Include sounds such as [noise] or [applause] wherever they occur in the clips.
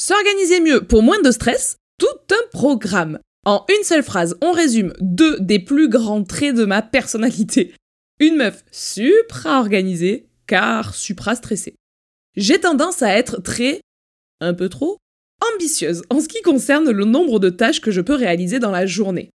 S'organiser mieux pour moins de stress, tout un programme. En une seule phrase, on résume deux des plus grands traits de ma personnalité. Une meuf supra-organisée, car supra-stressée. J'ai tendance à être très, un peu trop, ambitieuse en ce qui concerne le nombre de tâches que je peux réaliser dans la journée.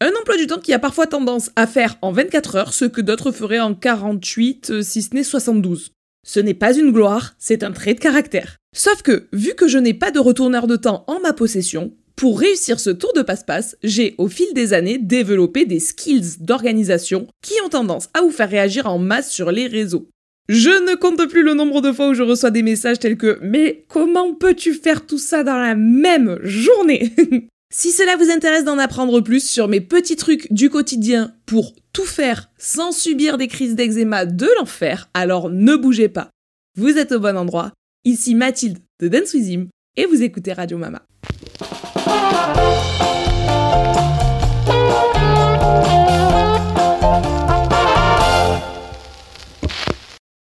Un emploi du temps qui a parfois tendance à faire en 24 heures ce que d'autres feraient en 48, euh, si ce n'est 72. Ce n'est pas une gloire, c'est un trait de caractère. Sauf que, vu que je n'ai pas de retourneur de temps en ma possession, pour réussir ce tour de passe-passe, j'ai au fil des années développé des skills d'organisation qui ont tendance à vous faire réagir en masse sur les réseaux. Je ne compte plus le nombre de fois où je reçois des messages tels que Mais comment peux-tu faire tout ça dans la même journée? [laughs] Si cela vous intéresse d'en apprendre plus sur mes petits trucs du quotidien pour tout faire sans subir des crises d'eczéma de l'enfer, alors ne bougez pas. Vous êtes au bon endroit. Ici Mathilde de Dance et vous écoutez Radio Mama.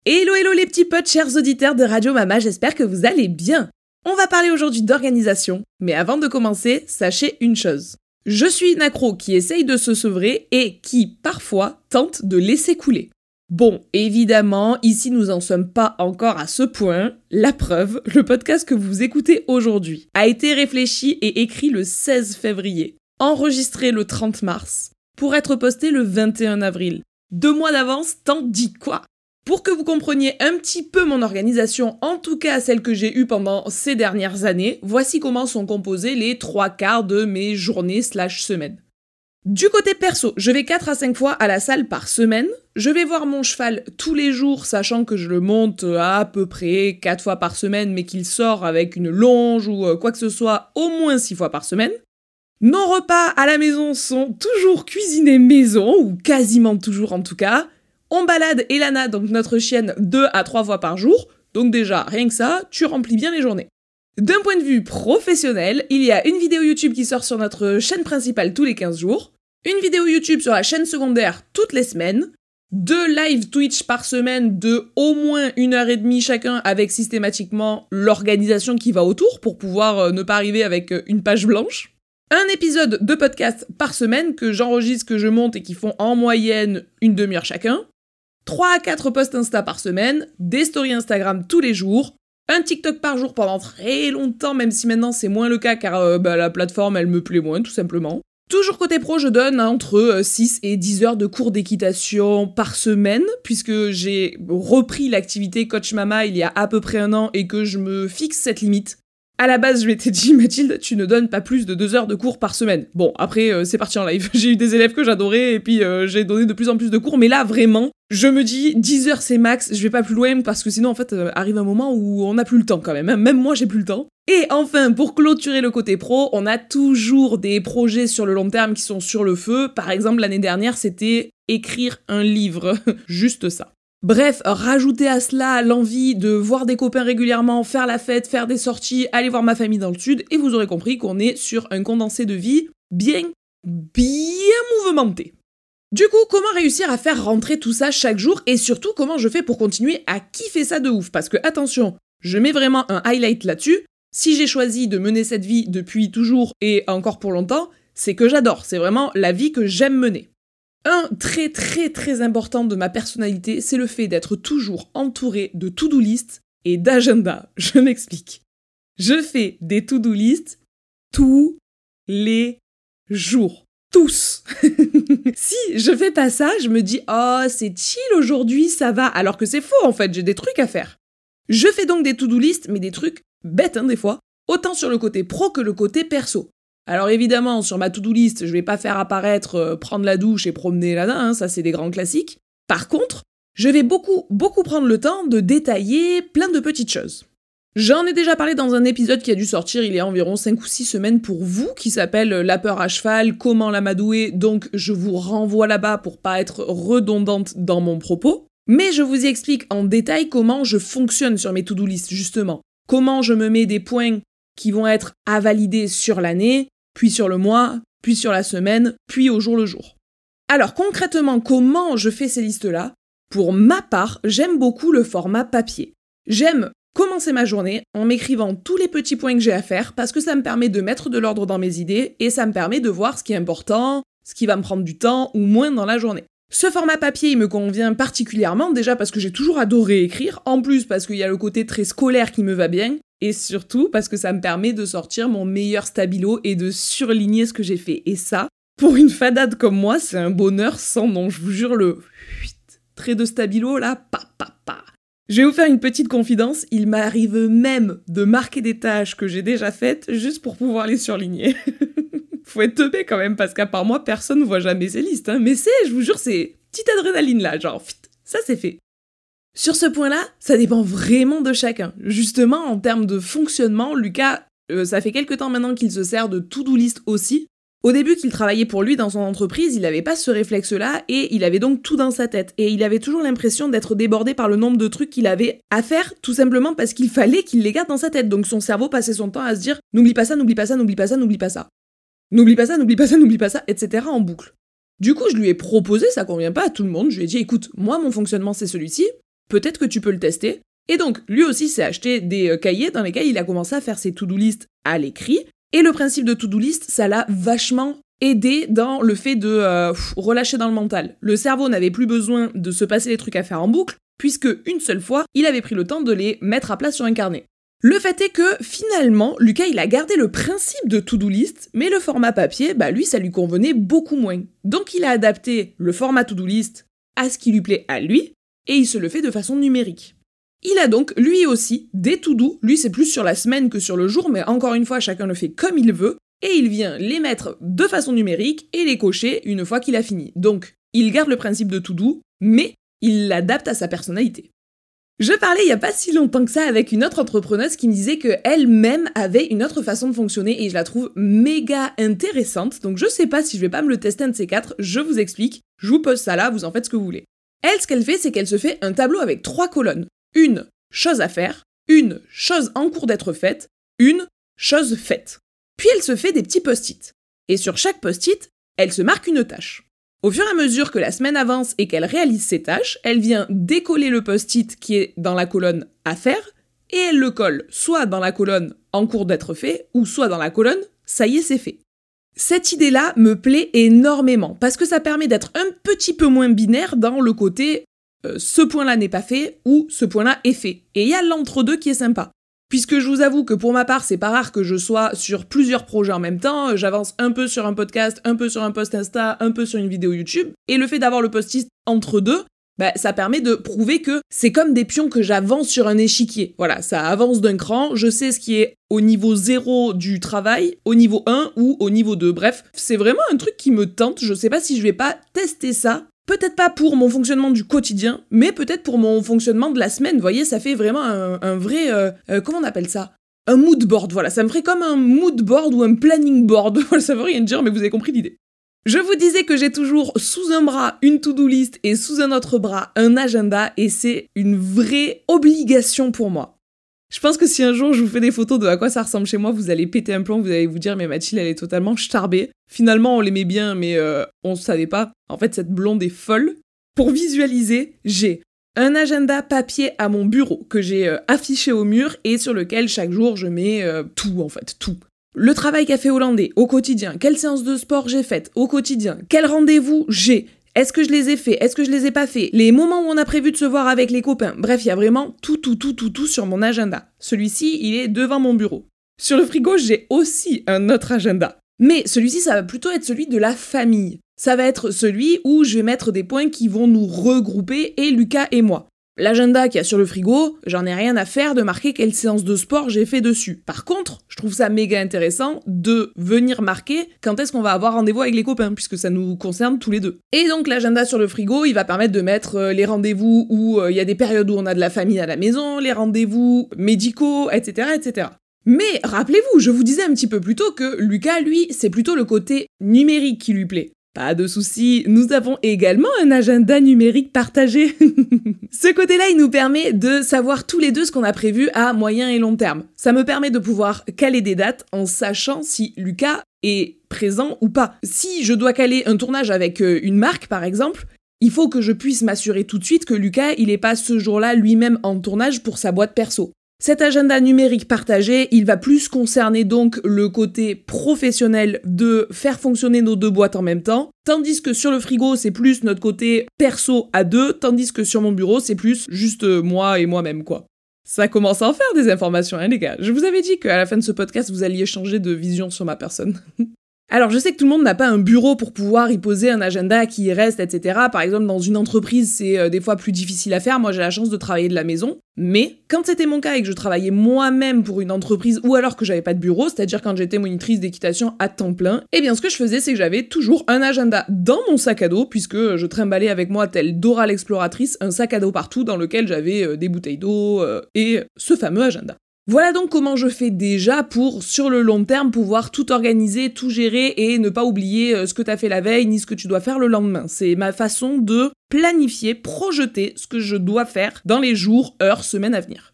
Hello hello les petits potes chers auditeurs de Radio Mama, j'espère que vous allez bien. On va parler aujourd'hui d'organisation, mais avant de commencer, sachez une chose. Je suis une accro qui essaye de se sevrer et qui, parfois, tente de laisser couler. Bon, évidemment, ici nous n'en sommes pas encore à ce point. La preuve, le podcast que vous écoutez aujourd'hui a été réfléchi et écrit le 16 février, enregistré le 30 mars, pour être posté le 21 avril. Deux mois d'avance, tant dit quoi? Pour que vous compreniez un petit peu mon organisation, en tout cas celle que j'ai eue pendant ces dernières années, voici comment sont composés les trois quarts de mes journées slash semaines. Du côté perso, je vais 4 à 5 fois à la salle par semaine. Je vais voir mon cheval tous les jours, sachant que je le monte à, peu près 4 fois par semaine, mais qu'il sort avec une longe ou euh, quoi que ce soit au moins 6 fois par semaine. Nos repas à la maison sont toujours cuisinés maison, ou quasiment toujours en tout cas. On balade Elana, donc notre chienne, deux à trois fois par jour. Donc déjà, rien que ça, tu remplis bien les journées. D'un point de vue professionnel, il y a une vidéo YouTube qui sort sur notre chaîne principale tous les 15 jours, une vidéo YouTube sur la chaîne secondaire toutes les semaines, deux live Twitch par semaine de au moins une heure et demie chacun avec systématiquement l'organisation qui va autour pour pouvoir euh, ne pas arriver avec euh, une page blanche. Un épisode de podcast par semaine que j'enregistre, que je monte et qui font en moyenne une demi-heure chacun. 3 à 4 posts Insta par semaine, des stories Instagram tous les jours, un TikTok par jour pendant très longtemps, même si maintenant c'est moins le cas car euh, bah, la plateforme elle me plaît moins tout simplement. Toujours côté pro, je donne entre 6 euh, et 10 heures de cours d'équitation par semaine, puisque j'ai repris l'activité Coach Mama il y a à peu près un an et que je me fixe cette limite. À la base, je m'étais dit, [laughs] Mathilde, tu ne donnes pas plus de deux heures de cours par semaine. Bon, après, euh, c'est parti en live. [laughs] J'ai eu des élèves que j'adorais et puis euh, j'ai donné de plus en plus de cours. Mais là, vraiment, je me dis, 10 heures c'est max, je vais pas plus loin parce que sinon, en fait, euh, arrive un moment où on n'a plus le temps quand même. Hein. Même moi, j'ai plus le temps. Et enfin, pour clôturer le côté pro, on a toujours des projets sur le long terme qui sont sur le feu. Par exemple, l'année dernière, c'était écrire un livre. [laughs] Juste ça. Bref, rajoutez à cela l'envie de voir des copains régulièrement, faire la fête, faire des sorties, aller voir ma famille dans le sud, et vous aurez compris qu'on est sur un condensé de vie bien, bien mouvementé. Du coup, comment réussir à faire rentrer tout ça chaque jour et surtout comment je fais pour continuer à kiffer ça de ouf? Parce que attention, je mets vraiment un highlight là-dessus. Si j'ai choisi de mener cette vie depuis toujours et encore pour longtemps, c'est que j'adore, c'est vraiment la vie que j'aime mener. Un très très très important de ma personnalité, c'est le fait d'être toujours entouré de to-do list et d'agenda. [laughs] Je m'explique. Je fais des to-do list tous les jours. Tous. [laughs] si je fais pas ça, je me dis "Oh, c'est chill aujourd'hui, ça va." Alors que c'est faux en fait, j'ai des trucs à faire. Je fais donc des to-do list mais des trucs bêtes hein, des fois, autant sur le côté pro que le côté perso. Alors évidemment, sur ma to-do list, je vais pas faire apparaître euh, prendre la douche et promener là hein, ça c'est des grands classiques. Par contre, je vais beaucoup, beaucoup prendre le temps de détailler plein de petites choses. J'en ai déjà parlé dans un épisode qui a dû sortir il y a environ 5 ou 6 semaines pour vous, qui s'appelle La peur à cheval, comment l'amadouer, donc je vous renvoie là-bas pour pas être redondante dans mon propos. Mais je vous explique en détail comment je fonctionne sur mes to-do list, justement. Comment je me mets des points qui vont être à valider sur l'année, puis sur le mois, puis sur la semaine, puis au jour le jour. Alors concrètement, comment je fais ces listes-là? Pour ma part, j'aime beaucoup le format papier. J'aime commencer ma journée en m'écrivant tous les petits points que j'ai à faire parce que ça me permet de mettre de l'ordre dans mes idées et ça me permet de voir ce qui est important, ce qui va me prendre du temps ou moins dans la journée. Ce format papier, il me convient particulièrement, déjà parce que j'ai toujours adoré écrire, en plus parce qu'il y a le côté très scolaire qui me va bien, et surtout parce que ça me permet de sortir mon meilleur stabilo et de surligner ce que j'ai fait. Et ça, pour une fadade comme moi, c'est un bonheur sans nom, je vous jure, le trait de stabilo là, pa pa pa. Je vais vous faire une petite confidence, il m'arrive même de marquer des tâches que j'ai déjà faites juste pour pouvoir les surligner. [laughs] Faut être teubé quand même, parce qu'à part moi, personne ne voit jamais ces listes. Hein. Mais c'est, je vous jure, c'est petite adrénaline là, genre, ça c'est fait. Sur ce point-là, ça dépend vraiment de chacun. Justement, en termes de fonctionnement, Lucas, euh, ça fait quelque temps maintenant qu'il se sert de to-do list aussi. Au début qu'il travaillait pour lui dans son entreprise, il n'avait pas ce réflexe-là et il avait donc tout dans sa tête. Et il avait toujours l'impression d'être débordé par le nombre de trucs qu'il avait à faire, tout simplement parce qu'il fallait qu'il les garde dans sa tête. Donc son cerveau passait son temps à se dire n'oublie pas ça, n'oublie pas ça, n'oublie pas ça, n'oublie pas ça. N'oublie pas ça, n'oublie pas ça, n'oublie pas ça, etc. en boucle. Du coup, je lui ai proposé, ça convient pas à tout le monde, je lui ai dit écoute, moi mon fonctionnement c'est celui-ci, peut-être que tu peux le tester. Et donc, lui aussi s'est acheté des euh, cahiers dans lesquels il a commencé à faire ses to-do list à l'écrit, et le principe de to-do list, ça l'a vachement aidé dans le fait de euh, relâcher dans le mental. Le cerveau n'avait plus besoin de se passer les trucs à faire en boucle, puisque une seule fois, il avait pris le temps de les mettre à plat sur un carnet. Le fait est que finalement, Lucas il a gardé le principe de to-do list, mais le format papier, bah lui ça lui convenait beaucoup moins. Donc il a adapté le format to-do list à ce qui lui plaît à lui, et il se le fait de façon numérique. Il a donc, lui aussi, des to-do. Lui, c'est plus sur la semaine que sur le jour, mais encore une fois, chacun le fait comme il veut. Et il vient les mettre de façon numérique et les cocher une fois qu'il a fini. Donc, il garde le principe de to-do, mais il l'adapte à sa personnalité. Je parlais il n'y a pas si longtemps que ça avec une autre entrepreneuse qui me disait qu'elle-même avait une autre façon de fonctionner et je la trouve méga intéressante. Donc je sais pas si je vais pas me le tester un de ces quatre, je vous explique, je vous pose ça là, vous en faites ce que vous voulez. Elle, ce qu'elle fait, c'est qu'elle se fait un tableau avec trois colonnes une chose à faire, une chose en cours d'être faite, une chose faite. Puis elle se fait des petits post-it. Et sur chaque post-it, elle se marque une tâche. Au fur et à mesure que la semaine avance et qu'elle réalise ses tâches, elle vient décoller le post-it qui est dans la colonne à faire et elle le colle soit dans la colonne en cours d'être fait ou soit dans la colonne ça y est c'est fait. Cette idée-là me plaît énormément parce que ça permet d'être un petit peu moins binaire dans le côté euh, ce point-là n'est pas fait ou ce point-là est fait. Et il y a l'entre-deux qui est sympa. Puisque je vous avoue que pour ma part, c'est pas rare que je sois sur plusieurs projets en même temps, j'avance un peu sur un podcast, un peu sur un post Insta, un peu sur une vidéo YouTube, et le fait d'avoir le post-it entre deux, bah, ça permet de prouver que c'est comme des pions que j'avance sur un échiquier. Voilà, ça avance d'un cran, je sais ce qui est au niveau 0 du travail, au niveau 1 ou au niveau 2. Bref, c'est vraiment un truc qui me tente, je sais pas si je vais pas tester ça Peut-être pas pour mon fonctionnement du quotidien, mais peut-être pour mon fonctionnement de la semaine. Vous voyez, ça fait vraiment un, vrai... Euh, euh, comment on appelle ça? Un mood board, voilà. Ça me ferait comme un mood board ou un planning board. [laughs] ça veut rien dire, mais vous avez compris l'idée. Je vous disais que j'ai toujours sous un bras une to-do list et sous un autre bras un agenda et c'est une vraie obligation pour moi. Je pense que si un jour je vous fais des photos de à quoi ça ressemble chez moi, vous allez péter un plomb, vous allez vous dire mais Mathilde elle est totalement starbée. Finalement on l'aimait bien mais euh, on ne savait pas. En fait cette blonde est folle. Pour visualiser, j'ai un agenda papier à mon bureau que j'ai euh, affiché au mur et sur lequel chaque jour je mets euh, tout en fait, tout. Le travail qu'a fait Hollandais au quotidien, quelle séance de sport j'ai faite au quotidien, quel rendez-vous j'ai, est-ce que je les ai faits Est-ce que je les ai pas faits Les moments où on a prévu de se voir avec les copains. Bref, il y a vraiment tout, tout, tout, tout, tout sur mon agenda. Celui-ci, il est devant mon bureau. Sur le frigo, j'ai aussi un autre agenda. Mais celui-ci, ça va plutôt être celui de la famille. Ça va être celui où je vais mettre des points qui vont nous regrouper et Lucas et moi. L'agenda qu'il y a sur le frigo, j'en ai rien à faire de marquer quelle séance de sport j'ai fait dessus. Par contre, je trouve ça méga intéressant de venir marquer quand est-ce qu'on va avoir rendez-vous avec les copains, puisque ça nous concerne tous les deux. Et donc l'agenda sur le frigo, il va permettre de mettre euh, les rendez-vous où euh, il y a des périodes où on a de la famille à la maison, les rendez-vous médicaux, etc., etc. Mais rappelez-vous, je vous disais un petit peu plus tôt que Lucas, lui, c'est plutôt le côté numérique qui lui plaît. Pas de souci, nous avons également un agenda numérique partagé. [laughs] ce côté-là, il nous permet de savoir tous les deux ce qu'on a prévu à moyen et long terme. Ça me permet de pouvoir caler des dates en sachant si Lucas est présent ou pas. Si je dois caler un tournage avec euh, une marque, par exemple, il faut que je puisse m'assurer tout de suite que Lucas, il est pas ce jour-là lui-même en tournage pour sa boîte perso. Cet agenda numérique partagé, il va plus concerner donc le côté professionnel de faire fonctionner nos deux boîtes en même temps, tandis que sur le frigo, c'est plus notre côté perso à deux, tandis que sur mon bureau, c'est plus juste moi et moi-même quoi. Ça commence à en faire des informations, hein les gars. Je vous avais dit qu'à la fin de ce podcast, vous alliez changer de vision sur ma personne. [laughs] Alors je sais que tout le monde n'a pas un bureau pour pouvoir y poser un agenda qui y reste, etc. Par exemple, dans une entreprise, c'est euh, des fois plus difficile à faire. Moi, j'ai la chance de travailler de la maison. Mais quand c'était mon cas et que je travaillais moi-même pour une entreprise ou alors que j'avais pas de bureau, c'est-à-dire quand j'étais monitrice d'équitation à temps plein, eh bien ce que je faisais, c'est que j'avais toujours un agenda dans mon sac à dos, puisque je trimballais avec moi, telle Dora l'exploratrice, un sac à dos partout dans lequel j'avais euh, des bouteilles d'eau euh, et ce fameux agenda. Voilà donc comment je fais déjà pour, sur le long terme, pouvoir tout organiser, tout gérer et ne pas oublier euh, ce que t'as fait la veille ni ce que tu dois faire le lendemain. C'est ma façon de planifier, projeter ce que je dois faire dans les jours, heures, semaines à venir.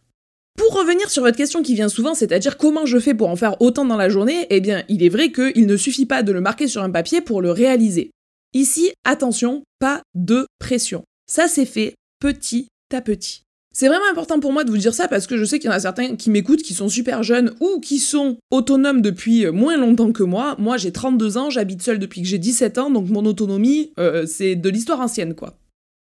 Pour revenir sur votre question qui vient souvent, c'est-à-dire comment je fais pour en faire autant dans la journée, eh bien, il est vrai qu'il ne suffit pas de le marquer sur un papier pour le réaliser. Ici, attention, pas de pression. Ça, c'est fait petit à petit. C'est vraiment important pour moi de vous dire ça parce que je sais qu'il y en a certains qui m'écoutent qui sont super jeunes ou qui sont autonomes depuis euh, moins longtemps que moi. Moi, j'ai 32 ans, j'habite seule depuis que j'ai 17 ans, donc mon autonomie, euh, c'est de l'histoire ancienne, quoi.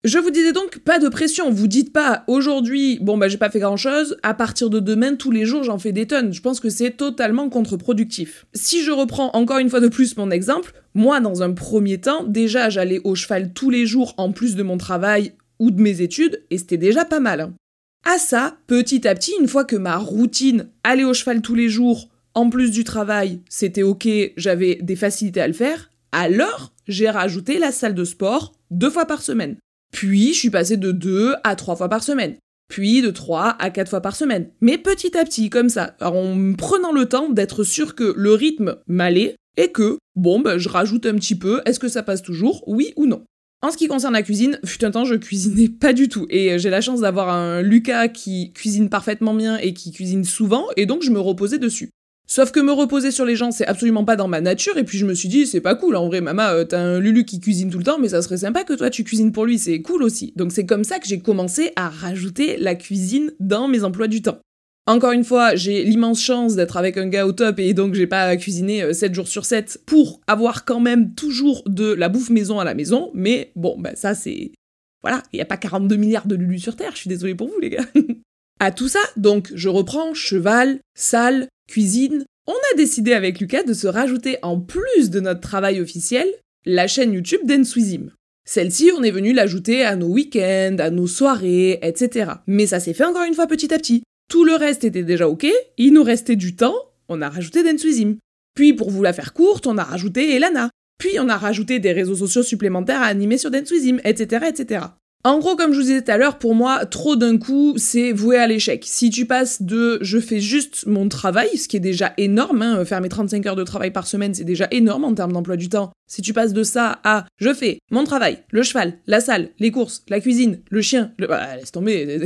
Je vous disais donc pas de pression, vous dites pas aujourd'hui, bon bah j'ai pas fait grand chose, à partir de demain tous les jours j'en fais des tonnes. Je pense que c'est totalement contre-productif. Si je reprends encore une fois de plus mon exemple, moi dans un premier temps, déjà j'allais au cheval tous les jours en plus de mon travail ou de mes études, et c'était déjà pas mal. À ça, petit à petit, une fois que ma routine, aller au cheval tous les jours, en plus du travail, c'était ok, j'avais des facilités à le faire, alors j'ai rajouté la salle de sport deux fois par semaine. Puis je suis passé de deux à trois fois par semaine. Puis de trois à quatre fois par semaine. Mais petit à petit, comme ça, en prenant le temps d'être sûr que le rythme m'allait et que, bon, ben, je rajoute un petit peu, est-ce que ça passe toujours Oui ou non? En ce qui concerne la cuisine, fut un temps je cuisinais [laughs] pas du tout et j'ai la chance d'avoir un Lucas qui cuisine parfaitement bien et qui cuisine souvent et donc je me reposais dessus. Sauf que me reposer sur les gens, c'est absolument pas dans ma nature, et puis je me suis dit, c'est pas cool, en vrai, maman, euh, t'as un Lulu qui cuisine tout le temps, mais ça serait sympa que toi tu cuisines pour lui, c'est cool aussi. Donc c'est comme ça que j'ai commencé à rajouter la cuisine dans mes emplois du temps. Encore une fois, j'ai l'immense chance d'être avec un gars au top et donc j'ai pas cuisiné 7 euh, jours sur 7 pour avoir quand même toujours de la bouffe maison à la maison, mais bon, bah ça c'est... Voilà, il n'y a pas 42 milliards de Lulu sur Terre, je suis désolée pour vous les gars. [laughs] à tout ça, donc je reprends cheval, salle, cuisine. On a décidé avec Lucas de se rajouter en plus de notre travail officiel la chaîne YouTube d'Enswizim. Celle-ci, on est venu l'ajouter à nos week-ends, à nos soirées, etc. Mais ça s'est fait encore une fois petit à petit. Tout le reste était déjà ok, il nous restait du temps, on a rajouté Denswizim. Puis pour vous la faire courte, on a rajouté Elana. Puis on a rajouté des réseaux sociaux supplémentaires à animer sur Denswizim, etc., etc. En gros, comme je vous disais tout à l'heure, pour moi, trop d'un coup, c'est voué à l'échec. Si tu passes de je fais juste mon travail, ce qui est déjà énorme, hein, faire mes 35 heures de travail par semaine, c'est déjà énorme en termes d'emploi du temps. Si tu passes de ça à je fais mon travail, le cheval, la salle, les courses, la cuisine, le chien, le... Bah, laisse tomber,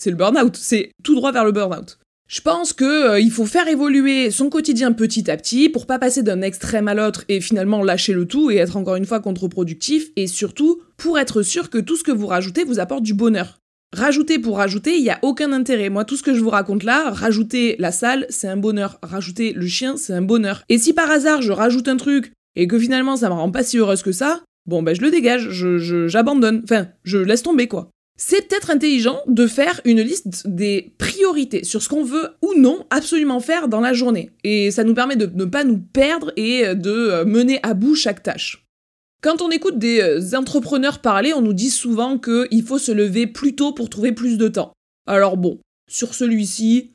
c'est le burn-out, c'est tout droit vers le burn-out. Je pense que euh, faut faire évoluer son quotidien petit à petit pour pas passer d'un extrême à l'autre et finalement lâcher le tout et être encore une fois contre-productif et surtout pour être sûr que tout ce que vous rajoutez vous apporte du bonheur. Rajouter pour rajouter, il y a aucun intérêt. Moi, tout ce que je vous raconte là, rajouter la salle, c'est un bonheur. Rajouter le chien, c'est un bonheur. Et si par hasard je rajoute un truc et que finalement ça me rend pas si heureuse que ça, bon ben je le dégage, je j'abandonne. Enfin, je laisse tomber quoi c'est peut-être intelligent de faire une liste des priorités sur ce qu'on veut ou non absolument faire dans la journée. Et ça nous permet de ne pas nous perdre et de euh, mener à bout chaque tâche. Quand on écoute des euh, entrepreneurs parler, on nous dit souvent qu'il faut se lever plus tôt pour trouver plus de temps. Alors bon, sur celui-ci,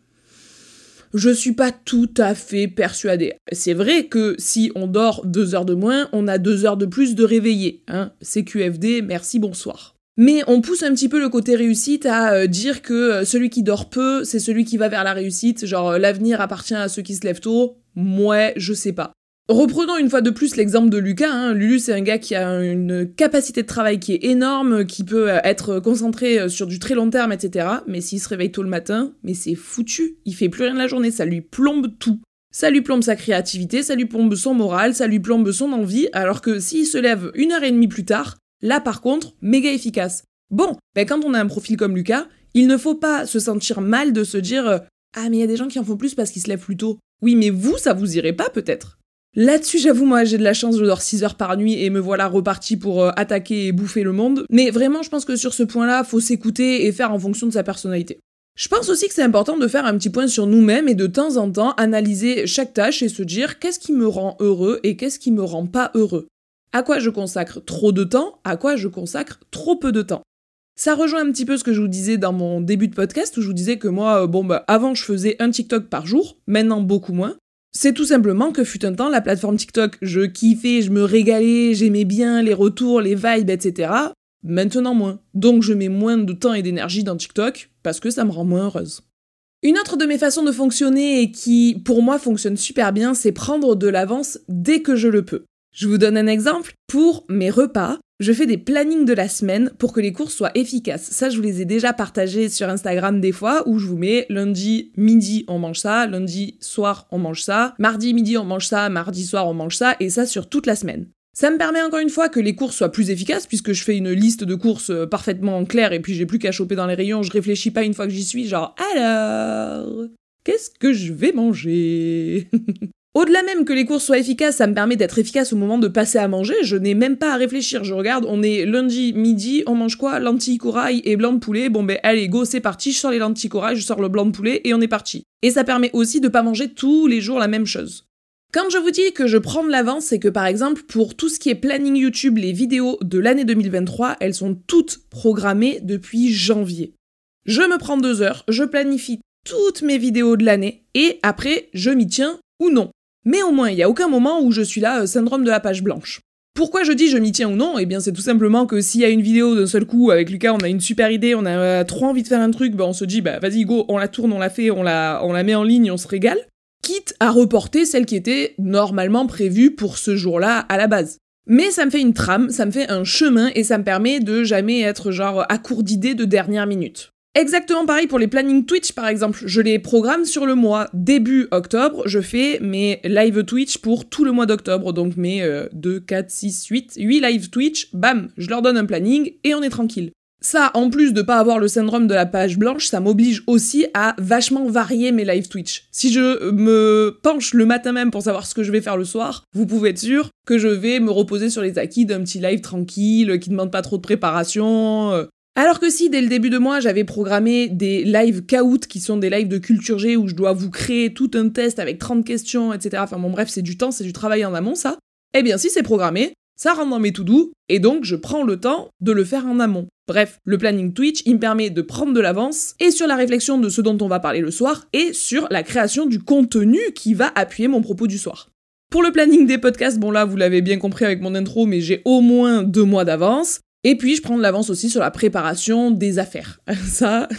je suis pas tout à fait persuadée. C'est vrai que si on dort deux heures de moins, on a deux heures de plus de réveillé. Hein CQFD, merci, bonsoir. Mais on pousse un petit peu le côté réussite à euh, dire que euh, celui qui dort peu, c'est celui qui va vers la réussite, genre euh, l'avenir appartient à ceux qui se lèvent tôt. Mouais, je sais pas. Reprenons une fois de plus l'exemple de Lucas. Hein. Lulu, c'est un gars qui a une capacité de travail qui est énorme, qui peut être concentré sur du très long terme, etc. Mais s'il se réveille tôt le matin, mais c'est foutu. Il fait plus rien de la journée, ça lui plombe tout. Ça lui plombe sa créativité, ça lui plombe son moral, ça lui plombe son envie, alors que s'il se lève une heure et demie plus tard, Là, par contre, méga efficace. Bon, ben quand on a un profil comme Lucas, Il ne faut pas se sentir mal de se dire euh, Ah, mais il y a des gens qui en font plus parce qu'ils se lèvent plus tôt. Oui, mais vous, ça vous irait pas peut-être? Là-dessus, j'avoue, moi, j'ai de la chance, je dors 6 heures par nuit et me voilà reparti pour euh, attaquer et bouffer le monde. Mais vraiment, je pense que sur ce point-là, faut s'écouter et faire en fonction de sa personnalité. Je pense aussi que c'est important de faire un petit point sur nous-mêmes et de temps en temps analyser chaque tâche et se dire qu'est-ce qui me rend heureux et qu'est-ce qui me rend pas heureux? À quoi je consacre trop de temps, à quoi je consacre trop peu de temps? Ça rejoint un petit peu ce que je vous disais dans mon début de podcast où je vous disais que moi, euh, bon bah, avant je faisais un TikTok par jour, maintenant beaucoup moins. C'est tout simplement que fut un temps, la plateforme TikTok, je kiffais, je me régalais, j'aimais bien les retours, les vibes, etc. Maintenant moins. Donc je mets moins de temps et d'énergie dans TikTok parce que ça me rend moins heureuse. Une autre de mes façons de fonctionner et qui pour moi fonctionne super bien, c'est prendre de l'avance dès que je le peux. Je vous donne un exemple. Pour mes repas, je fais des plannings de la semaine pour que les courses soient efficaces. Ça, je vous les ai déjà partagés sur Instagram des fois où je vous mets lundi midi on mange ça, lundi soir on mange ça, mardi midi on mange ça, mardi soir on mange ça, et ça sur toute la semaine. Ça me permet encore une fois que les courses soient plus efficaces puisque je fais une liste de courses euh, parfaitement claire et puis j'ai plus qu'à choper dans les rayons, je réfléchis pas une fois que j'y suis, genre alors, qu'est-ce que je vais manger? [laughs] Au-delà même que les courses soient efficaces, ça me permet d'être efficace au moment de passer à manger. Je n'ai même pas à réfléchir. Je regarde, on est lundi midi, on mange quoi? Lentilles corail et blanc de poulet. Bon ben allez, go, c'est parti. Je sors les lentilles corail, je sors le blanc de poulet et on est parti. Et ça permet aussi de pas manger tous les jours la même chose. Quand je vous dis que je prends de l'avance, c'est que par exemple, pour tout ce qui est planning YouTube, les vidéos de l'année 2023, elles sont toutes programmées depuis janvier. Je me prends deux heures, je planifie toutes mes vidéos de l'année, et après, je m'y tiens ou non. Mais au moins, il n'y a aucun moment où je suis là, euh, syndrome de la page blanche. Pourquoi je dis je m'y tiens ou non? Eh bien, c'est tout simplement que s'il y a une vidéo d'un seul coup, avec Lucas, on a une super idée, on a euh, trop envie de faire un truc, ben on se dit, bah vas-y, go, on la tourne, on la fait, on la, on la met en ligne, on se régale. Quitte à reporter celle qui était normalement prévue pour ce jour-là à la base. Mais ça me fait une trame, ça me fait un chemin et ça me permet de jamais être genre à court d'idées de dernière minute. Exactement pareil pour les plannings Twitch par exemple. Je les programme sur le mois. Début octobre, je fais mes live Twitch pour tout le mois d'octobre. Donc mes 2, 4, 6, 8, 8 live Twitch. Bam, je leur donne un planning et on est tranquille. Ça, en plus de pas avoir le syndrome de la page blanche, ça m'oblige aussi à vachement varier mes live Twitch. Si je me penche le matin même pour savoir ce que je vais faire le soir, vous pouvez être sûr que je vais me reposer sur les acquis d'un petit live tranquille, qui demande pas trop de préparation, euh, alors que si dès le début de mois j'avais programmé des lives Kahoot qui sont des lives de culture G où je dois vous créer tout un test avec 30 questions, etc. Enfin bon bref c'est du temps, c'est du travail en amont ça. Eh bien si c'est programmé, ça rentre dans mes tout doux et donc je prends le temps de le faire en amont. Bref, le planning Twitch, il me permet de prendre de l'avance et sur la réflexion de ce dont on va parler le soir et sur la création du contenu qui va appuyer mon propos du soir. Pour le planning des podcasts, bon là vous l'avez bien compris avec mon intro, mais j'ai au moins deux mois d'avance. Et puis, je prends de l'avance aussi sur la préparation des affaires. [laughs] Ça,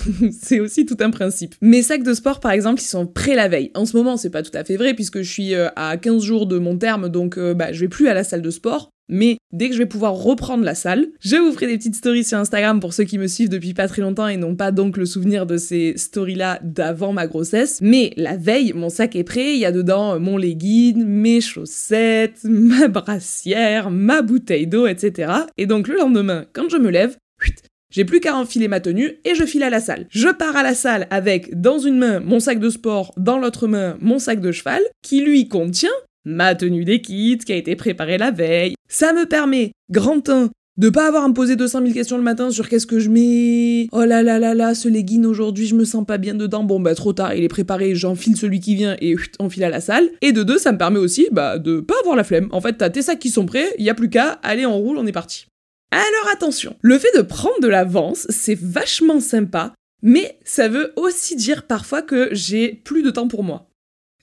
c'est aussi tout un principe. Mes sacs de sport, par exemple, ils sont prêts la veille. En ce moment, c'est pas tout à fait vrai puisque je suis euh, à 15 jours de mon terme, donc euh, bah, je vais plus à la salle de sport. Mais dès que je vais pouvoir reprendre la salle, je vous ferai des petites stories sur Instagram pour ceux qui me suivent depuis pas très longtemps et n'ont pas donc le souvenir de ces stories-là d'avant ma grossesse. Mais la veille, mon sac est prêt, il y a dedans mon legging, mes chaussettes, [laughs] ma brassière, ma bouteille d'eau, etc. Et donc le lendemain, quand je me lève, j'ai plus qu'à enfiler ma tenue et je file à la salle. Je pars à la salle avec dans une main mon sac de sport, dans l'autre main mon sac de cheval, qui lui contient ma tenue d'équipe qui a été préparée la veille. Ça me permet, grand 1, de pas avoir à me poser 200 000 questions le matin sur qu'est-ce que je mets. Oh là là là là, ce legging aujourd'hui, je me sens pas bien dedans. Bon bah trop tard, il est préparé, j'enfile celui qui vient et on file à la salle. Et de deux, ça me permet aussi bah de pas avoir la flemme. En fait, t'as tes sacs qui sont prêts, y a plus qu'à, aller on roule, on est parti. Alors attention, le fait de prendre de l'avance, c'est vachement sympa, mais ça veut aussi dire parfois que j'ai plus de temps pour moi.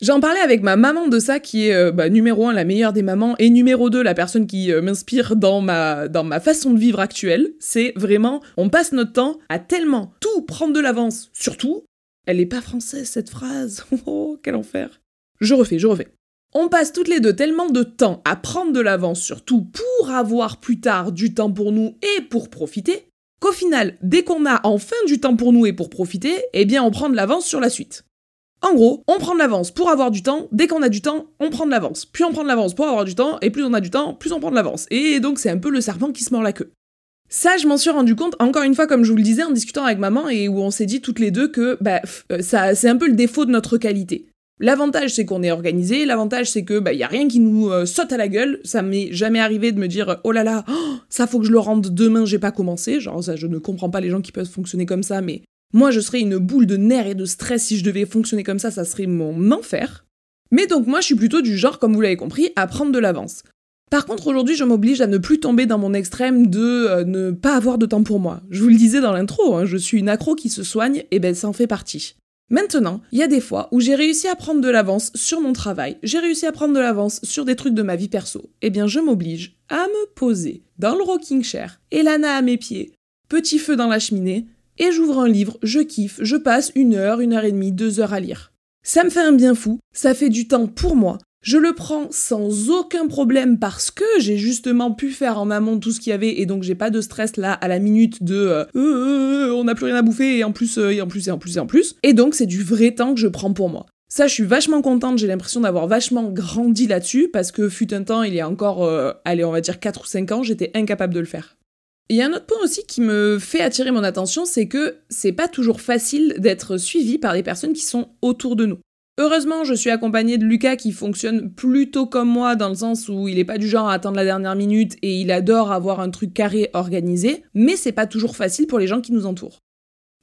J'en parlais avec ma maman de ça, qui est euh, bah, numéro un la meilleure des mamans, et numéro 2 la personne qui euh, m'inspire dans ma, dans ma façon de vivre actuelle. C'est vraiment, on passe notre temps à tellement tout prendre de l'avance, surtout. Elle est pas française cette phrase. [laughs] Oh, quel enfer. Je refais, je refais. On passe toutes les deux tellement de temps à prendre de l'avance sur tout pour avoir plus tard du temps pour nous et pour profiter, qu'au final, dès qu'on a enfin du temps pour nous et pour profiter, eh bien on prend de l'avance sur la suite. En gros, on prend de l'avance pour avoir du temps, dès qu'on a du temps, on prend de l'avance. Puis on prend de l'avance pour avoir du temps, et plus on a du temps, plus on prend de l'avance. Et donc c'est un peu le serpent qui se mord la queue. Ça, je m'en suis rendu compte, encore une fois, comme je vous le disais, en discutant avec maman et où on s'est dit toutes les deux que bah, euh, ça, c'est un peu le défaut de notre qualité. L'avantage, c'est qu'on est organisé. L'avantage, c'est que bah, y a rien qui nous euh, saute à la gueule. Ça m'est jamais arrivé de me dire oh là là, oh, ça faut que je le rende demain, j'ai pas commencé. Genre ça, je ne comprends pas les gens qui peuvent fonctionner comme ça, mais moi, je serais une boule de nerfs et de stress si je devais fonctionner comme ça. Ça serait mon enfer. Mais donc moi, je suis plutôt du genre, comme vous l'avez compris, à prendre de l'avance. Par contre, aujourd'hui, je m'oblige à ne plus tomber dans mon extrême de euh, ne pas avoir de temps pour moi. Je vous le disais dans l'intro, hein, je suis une accro qui se soigne, et ben ça en fait partie. Maintenant, il y a des fois où j'ai réussi à prendre de l'avance sur mon travail, j'ai réussi à prendre de l'avance sur des trucs de ma vie perso. Eh bien, je m'oblige à me poser dans le rocking chair, et Lana à mes pieds, petit feu dans la cheminée, et j'ouvre un livre, je kiffe, je passe une heure, une heure et demie, deux heures à lire. Ça me fait un bien fou, ça fait du temps pour moi, je le prends sans aucun problème parce que j'ai justement pu faire en amont tout ce qu'il y avait et donc j'ai pas de stress là à la minute de euh, euh, euh, on n'a plus rien à bouffer et en plus et en plus et en plus et en plus. Et donc c'est du vrai temps que je prends pour moi. Ça, je suis vachement contente, j'ai l'impression d'avoir vachement grandi là-dessus parce que fut un temps, il y a encore, allez, on va dire 4 ou 5 ans, j'étais incapable de le faire. Il y a un autre point aussi qui me fait attirer mon attention, c'est que c'est pas toujours facile d'être suivi par des personnes qui sont autour de nous. Heureusement, je suis accompagnée de Lucas qui fonctionne plutôt comme moi dans le sens où il est pas du genre à attendre la dernière minute et il adore avoir un truc carré organisé, mais c'est pas toujours facile pour les gens qui nous entourent.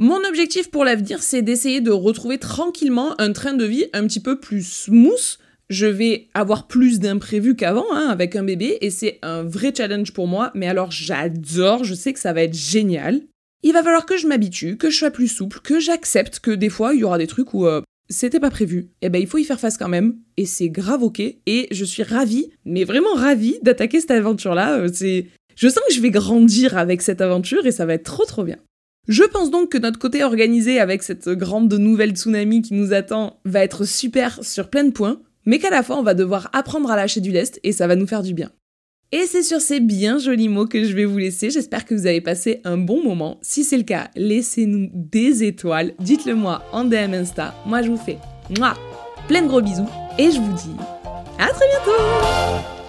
Mon objectif pour l'avenir, c'est d'essayer de retrouver tranquillement un train de vie un petit peu plus smooth. Je vais avoir plus d'imprévus qu'avant hein, avec un bébé et c'est un vrai challenge pour moi, mais alors j'adore, je sais que ça va être génial. Il va falloir que je m'habitue, que je sois plus souple, que j'accepte que des fois il y aura des trucs où euh, c'était pas prévu, et eh ben il faut y faire face quand même, et c'est grave ok, et je suis ravie, mais vraiment ravie d'attaquer cette aventure-là, euh, c'est... Je sens que je vais grandir avec cette aventure et ça va être trop trop bien. Je pense donc que notre côté organisé avec cette grande nouvelle tsunami qui nous attend va être super sur plein de points, mais qu'à la fois on va devoir apprendre à lâcher du lest et ça va nous faire du bien. Et c'est sur ces bien jolis mots que je vais vous laisser. J'espère que vous avez passé un bon moment. Si c'est le cas, laissez-nous des étoiles. Dites-le moi en DM Insta. Moi, je vous fais plein de gros bisous. Et je vous dis à très bientôt